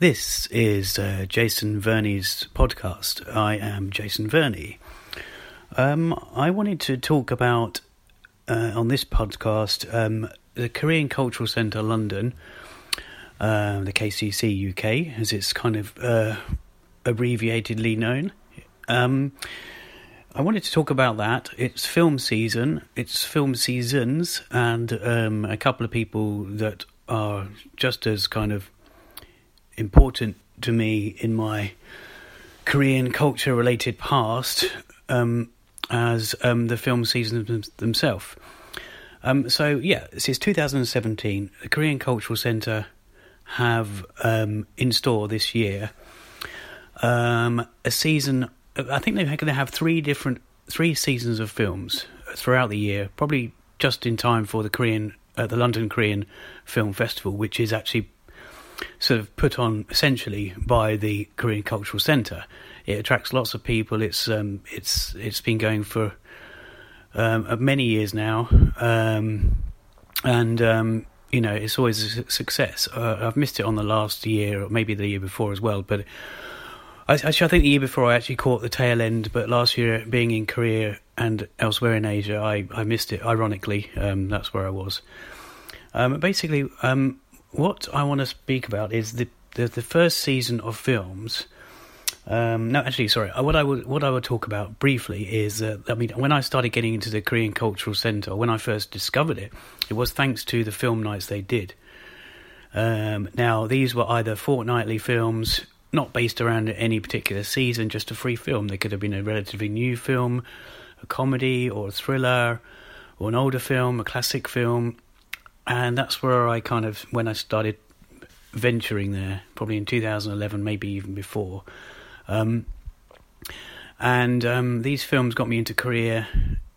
This is uh, Jason Verney's podcast. I am Jason Verney. Um, I wanted to talk about uh, on this podcast um, the Korean Cultural Centre London, uh, the KCC UK, as it's kind of uh, abbreviatedly known. Um, I wanted to talk about that. It's film season, it's film seasons, and um, a couple of people that are just as kind of important to me in my Korean culture related past um, as um, the film seasons themselves. Um, so, yeah, since 2017, the Korean Cultural Centre have um, in store this year um, a season. I think they're going to have three different three seasons of films throughout the year, probably just in time for the Korean, uh, the London Korean Film Festival, which is actually sort of put on essentially by the Korean Cultural Centre. It attracts lots of people. It's um, it's it's been going for um, many years now, um, and um, you know it's always a success. Uh, I've missed it on the last year, or maybe the year before as well, but. I, Actually, I think the year before I actually caught the tail end, but last year, being in Korea and elsewhere in Asia, I, I missed it. Ironically, um, that's where I was. Um, basically, um, what I want to speak about is the the, the first season of films. Um, no, actually, sorry. Uh, what I would what I would talk about briefly is, uh, I mean, when I started getting into the Korean Cultural Centre, when I first discovered it, it was thanks to the film nights they did. Um, now, these were either fortnightly films, not based around any particular season, just a free film. They could have been a relatively new film, a comedy, or a thriller, or an older film, a classic film and that's where I kind of when I started venturing there, probably in 2011, maybe even before. Um, and um, these films got me into Korea,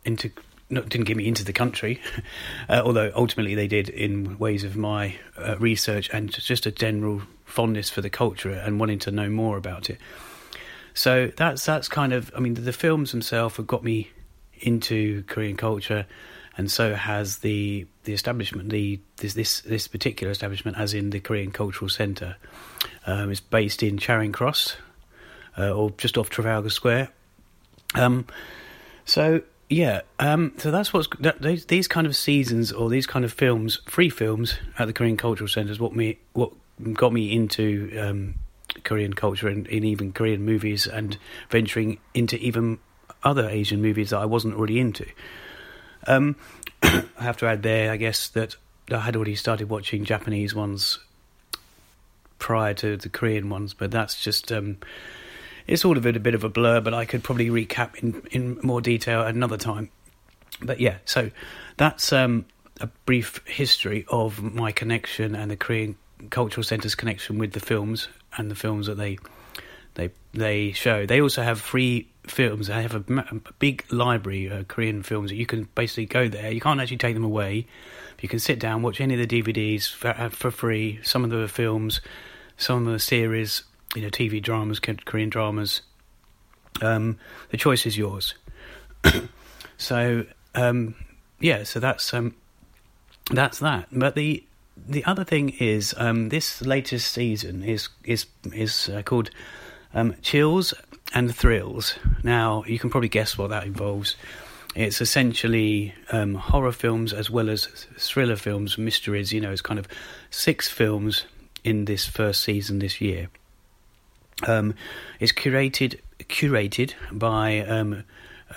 into not didn't get me into the country, uh, although ultimately they did in ways of my uh, research and just a general fondness for the culture and wanting to know more about it. So that's that's kind of I mean the, the films themselves have got me into Korean culture and so has the the establishment. The this this, this particular establishment, as in the Korean Cultural Centre, um, is based in Charing Cross, uh, or just off Trafalgar Square. Um, so yeah, um, so that's what's that, these, these kind of seasons or these kind of films, free films at the Korean Cultural Centre is what me what got me into um, Korean culture and in even Korean movies and venturing into even other Asian movies that I wasn't already into. Um, I have to add there, I guess, that I had already started watching Japanese ones prior to the Korean ones, but that's just um, it's all of it a bit of a blur. But I could probably recap in in more detail another time. But yeah, so that's um, a brief history of my connection and the Korean Cultural Centre's connection with the films and the films that they they they show. They also have free films. They have a, a big library of Korean films that you can basically go there. You can't actually take them away. You can sit down, watch any of the DVDs for, uh, for free. Some of the films, some of the series, you know, TV dramas, Korean dramas. Um, the choice is yours. so um, yeah, so that's um, that's that. But the the other thing is um, this latest season is is is uh, called um, Chills and Thrills. Now, you can probably guess what that involves. It's essentially um, horror films as well as thriller films, mysteries. You know, it's kind of six films in this first season this year. Um, it's curated curated by um,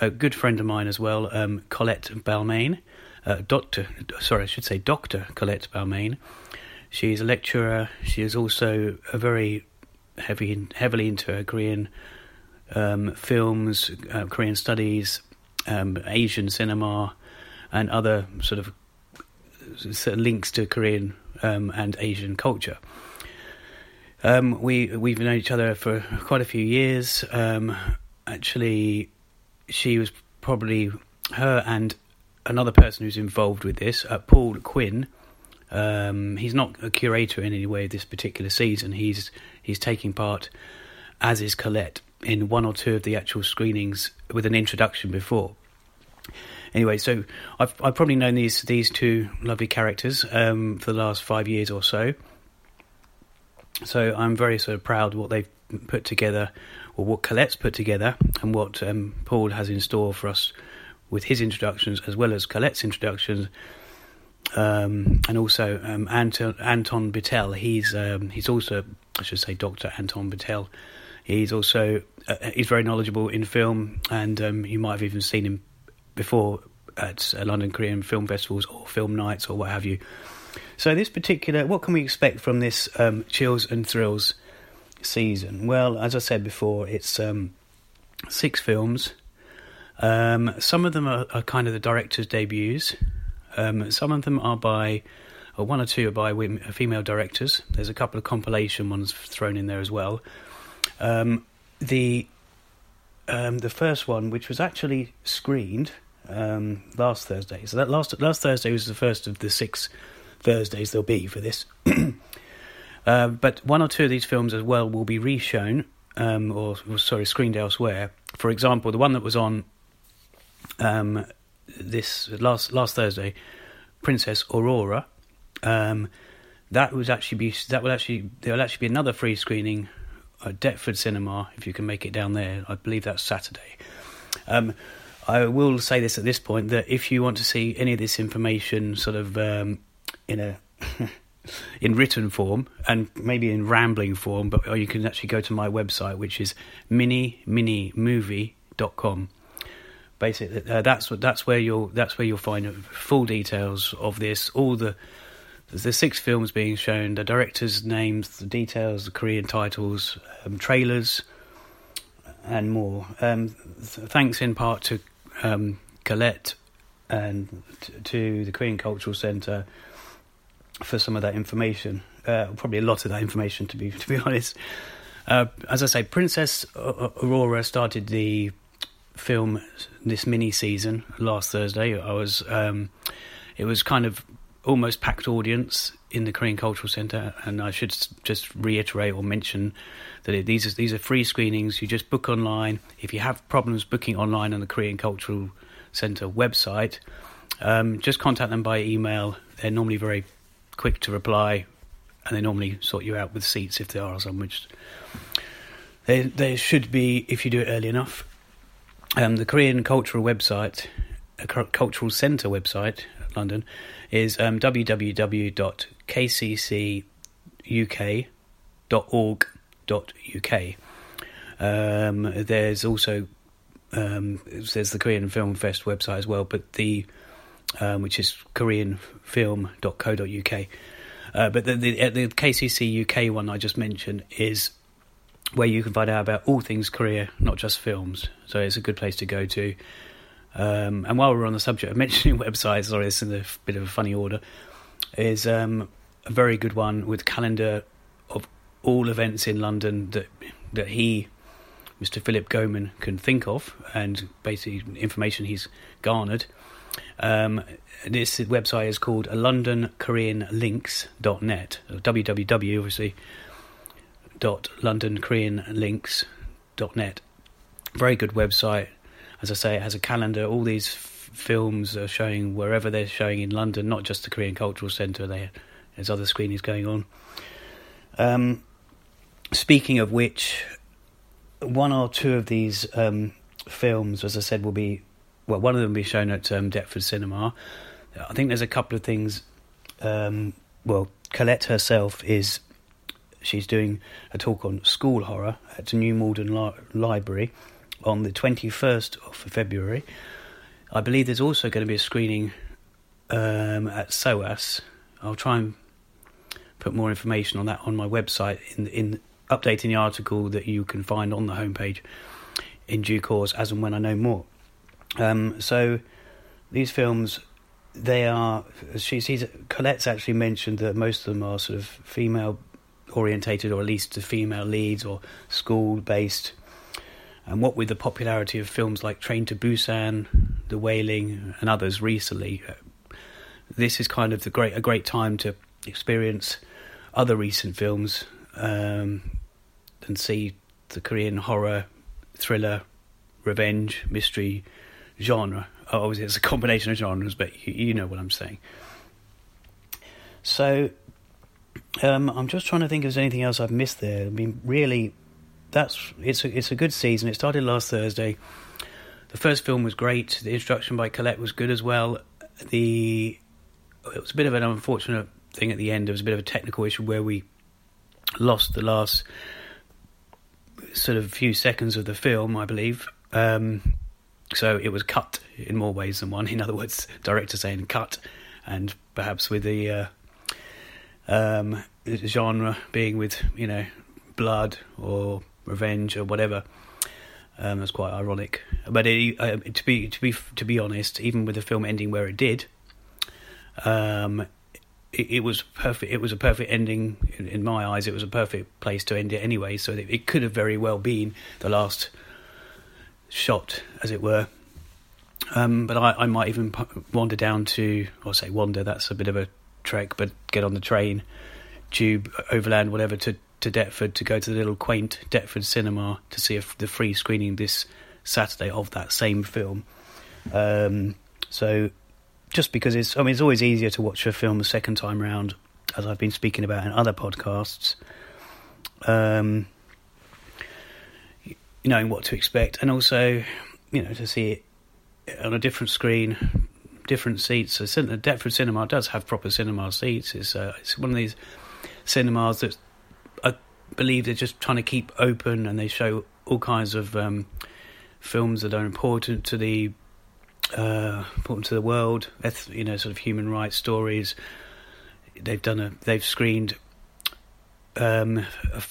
a good friend of mine as well, um, Colette Balmain. Uh, Doctor, sorry, I should say Doctor Colette Balmain. She's a lecturer. She is also a very heavy, heavily into Korean um, films, uh, Korean studies, um, Asian cinema, and other sort of, links to Korean um, and Asian culture. Um, we we've known each other for quite a few years. Um, actually, she was probably her and another person who's involved with this, uh, Paul Quinn. Um, he's not a curator in any way of this particular season. He's he's taking part, as is Colette, in one or two of the actual screenings with an introduction before. Anyway, so I've I've probably known these these two lovely characters um, for the last five years or so, so I'm very sort of proud what they've put together, or what Colette's put together, and what um, Paul has in store for us with his introductions as well as Colette's introductions. Um, and also um, Anton Anton Bitel. He's um, he's also I should say Doctor Anton Bitel. He's also uh, he's very knowledgeable in film, and um, you might have even seen him before at uh, London Korean film festivals or film nights or what have you. So this particular, what can we expect from this um, Chills and Thrills season? Well, as I said before, it's um, six films. Some of them are, are, kind of the director's debuts. Um, some of them are by, or one or two are by women, female directors. There's a couple of compilation ones thrown in there as well. Um, the um, the first one, which was actually screened last Thursday, so that last last Thursday was the first of the six Thursdays there'll be for this. uh, but one or two of these films as well will be reshown, um, or, or, sorry, screened elsewhere. For example, the one that was on um, this last last Thursday, Princess Aurora. Um, that would actually be that will actually there will actually be another free screening at Deptford Cinema if you can make it down there. I believe that's Saturday. Um, I will say this at this point that if you want to see any of this information sort of um, in a in written form and maybe in rambling form, but or you can actually go to my website, which is mini mini movie.com. Basically, uh, that's that's where you'll that's where you'll find full details of this. All the the six films being shown, the directors' names, the details, the Korean titles, um, trailers, and more. Um, th- thanks in part to um, Colette and t- to the Korean Cultural Centre for some of that information. Uh, probably a lot of that information, to be to be honest. Uh, as I say, Princess Aurora started the film this mini season last Thursday. I was, um, it was kind of almost packed audience in the Korean Cultural Centre, and I should just reiterate or mention that it, these are these are free screenings. You just book online. If you have problems booking online on the Korean Cultural Centre website, um, just contact them by email. They're normally very quick to reply, and they normally sort you out with seats if there are some. Which they they should be if you do it early enough. Um, the Korean Cultural website, a cultural centre website, London, is um, www.kccuk.org.uk. Um, there's also um, there's the Korean Film Fest website as well, but the um, which is koreanfilm.co.uk. Uh, but the, the, uh, the KCC UK one I just mentioned is where you can find out about all things Korea, not just films. So it's a good place to go to. Um, and while we're on the subject of mentioning websites, sorry, this is in a bit of a funny order, is um, a very good one with calendar of all events in London that that he, Mr. Philip Gowman, can think of, and basically information he's garnered. Um, this website is called LondonKoreanLinks.net. www, obviously, dot LondonKoreanLinks.net. Very good website. As I say, it has a calendar. All these f- films are showing wherever they're showing in London, not just the Korean Cultural Centre. There, There's other screenings going on. Um, speaking of which, one or two of these um, films, as I said, will be well, one of them will be shown at um, Deptford Cinema. I think there's a couple of things. Um, well, Colette herself is she's doing a talk on school horror at the New Malden Li- Library on the 21st of February. I believe there's also going to be a screening um, at SOAS. I'll try and put more information on that on my website in in updating the article that you can find on the homepage in due course as and when I know more. Um, so these films, they are. She sees Colette's actually mentioned that most of them are sort of female orientated, or at least the female leads, or school based. And what with the popularity of films like Train to Busan, The Wailing, and others recently, uh, this is kind of the great a great time to experience other recent films um, and see the Korean horror, thriller, revenge, mystery, genre. Obviously, it's a combination of genres, but you, you know what I'm saying. So, Um, I'm just trying to think if there's anything else I've missed there. I mean, really, that's it's a, it's a good season. It started last Thursday. The first film was great. The introduction by Colette was good as well. The it was a bit of an unfortunate thing at the end. There was a bit of a technical issue where we lost the last sort of few seconds of the film, I believe. Um, so it was cut in more ways than one. In other words, director saying cut, and perhaps with the uh, um, genre being with you know blood or revenge or whatever. Um, that's quite ironic. But it, uh, to be to be to be honest, even with the film ending where it did, um, it, it, was perfect. It was a perfect ending in, in, my eyes. It was a perfect place to end it anyway. So it, it could have very well been the last shot, as it were. Um, but I, I, might even wander down to, or say wander. That's a bit of a trek, but get on the train, tube, overland, whatever, to to Deptford to go to the little quaint Deptford cinema to see the free screening this Saturday of that same film. Um, so, just because it's, I mean, it's always easier to watch a film a second time round, as I've been speaking about in other podcasts. Um, knowing what to expect, and also, you know, to see it on a different screen, different seats. So, the Deptford Cinema does have proper cinema seats. It's uh, it's one of these cinemas that I believe they're just trying to keep open, and they show all kinds of um, films that are important to the uh, important to the world. You know, sort of human rights stories. They've done a. They've screened um,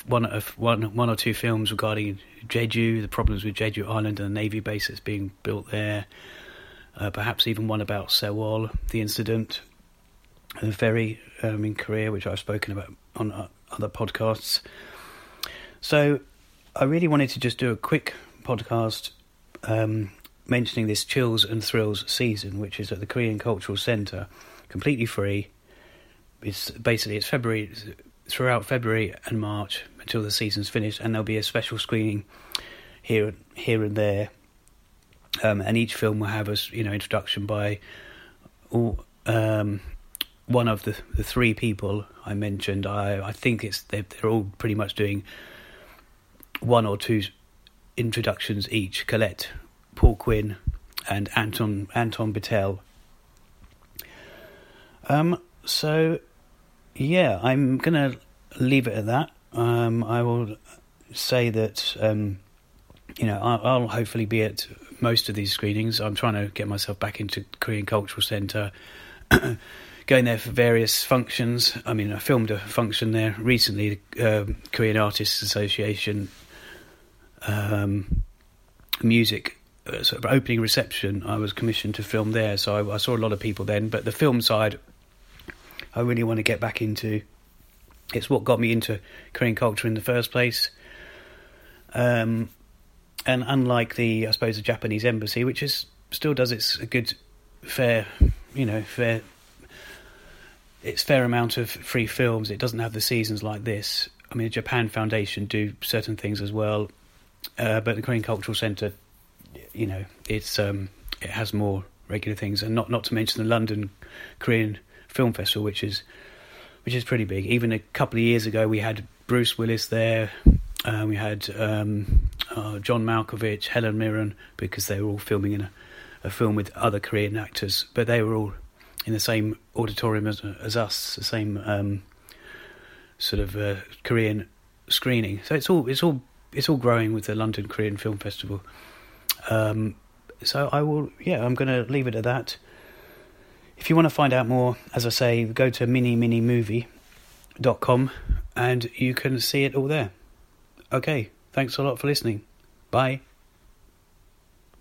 one, one, one or two films regarding Jeju, the problems with Jeju Island and the navy base that's being built there. Uh, perhaps even one about Sewol, the incident, the ferry um, in Korea, which I've spoken about on uh, other podcasts. So I really wanted to just do a quick podcast um, mentioning this Chills and Thrills season, which is at the Korean Cultural Centre, completely free. It's basically it's February throughout February and March until the season's finished, and there'll be a special screening here here and there. Um, and each film will have a you know introduction by all um, one of the the three people I mentioned. I I think it's they're, they're all pretty much doing one or two introductions each. Colette, Paul Quinn, and Anton Anton Bitel. Um. So yeah, I'm gonna leave it at that. Um, I will say that um, you know I'll, I'll, hopefully be at most of these screenings. I'm trying to get myself back into Korean Cultural Centre, going there for various functions. I mean, I filmed a function there recently. The uh, Korean Artists Association um, music uh, sort of opening reception. I was commissioned to film there, so I, I saw a lot of people then. But the film side I really want to get back into. It's what got me into Korean culture in the first place. Um, and unlike the, I suppose, the Japanese embassy, which is still does its a good, fair, you know, fair, its fair amount of free films. It doesn't have the seasons like this. I mean, the Japan Foundation do certain things as well, uh, but the Korean Cultural Centre, you know, it's um, it has more regular things, and not not to mention the London Korean film festival, which is which is pretty big. Even a couple of years ago, we had Bruce Willis there. Uh, we had um, uh, John Malkovich, Helen Mirren, because they were all filming in a, a, film with other Korean actors, but they were all in the same auditorium as, as us, the same um, sort of uh, Korean screening. So it's all it's all it's all growing with the London Korean Film Festival. Um, so I will, yeah, I'm going to leave it at that. If you want to find out more, as I say, go to miniminimovie.com and you can see it all there. Okay, thanks a lot for listening. Bye.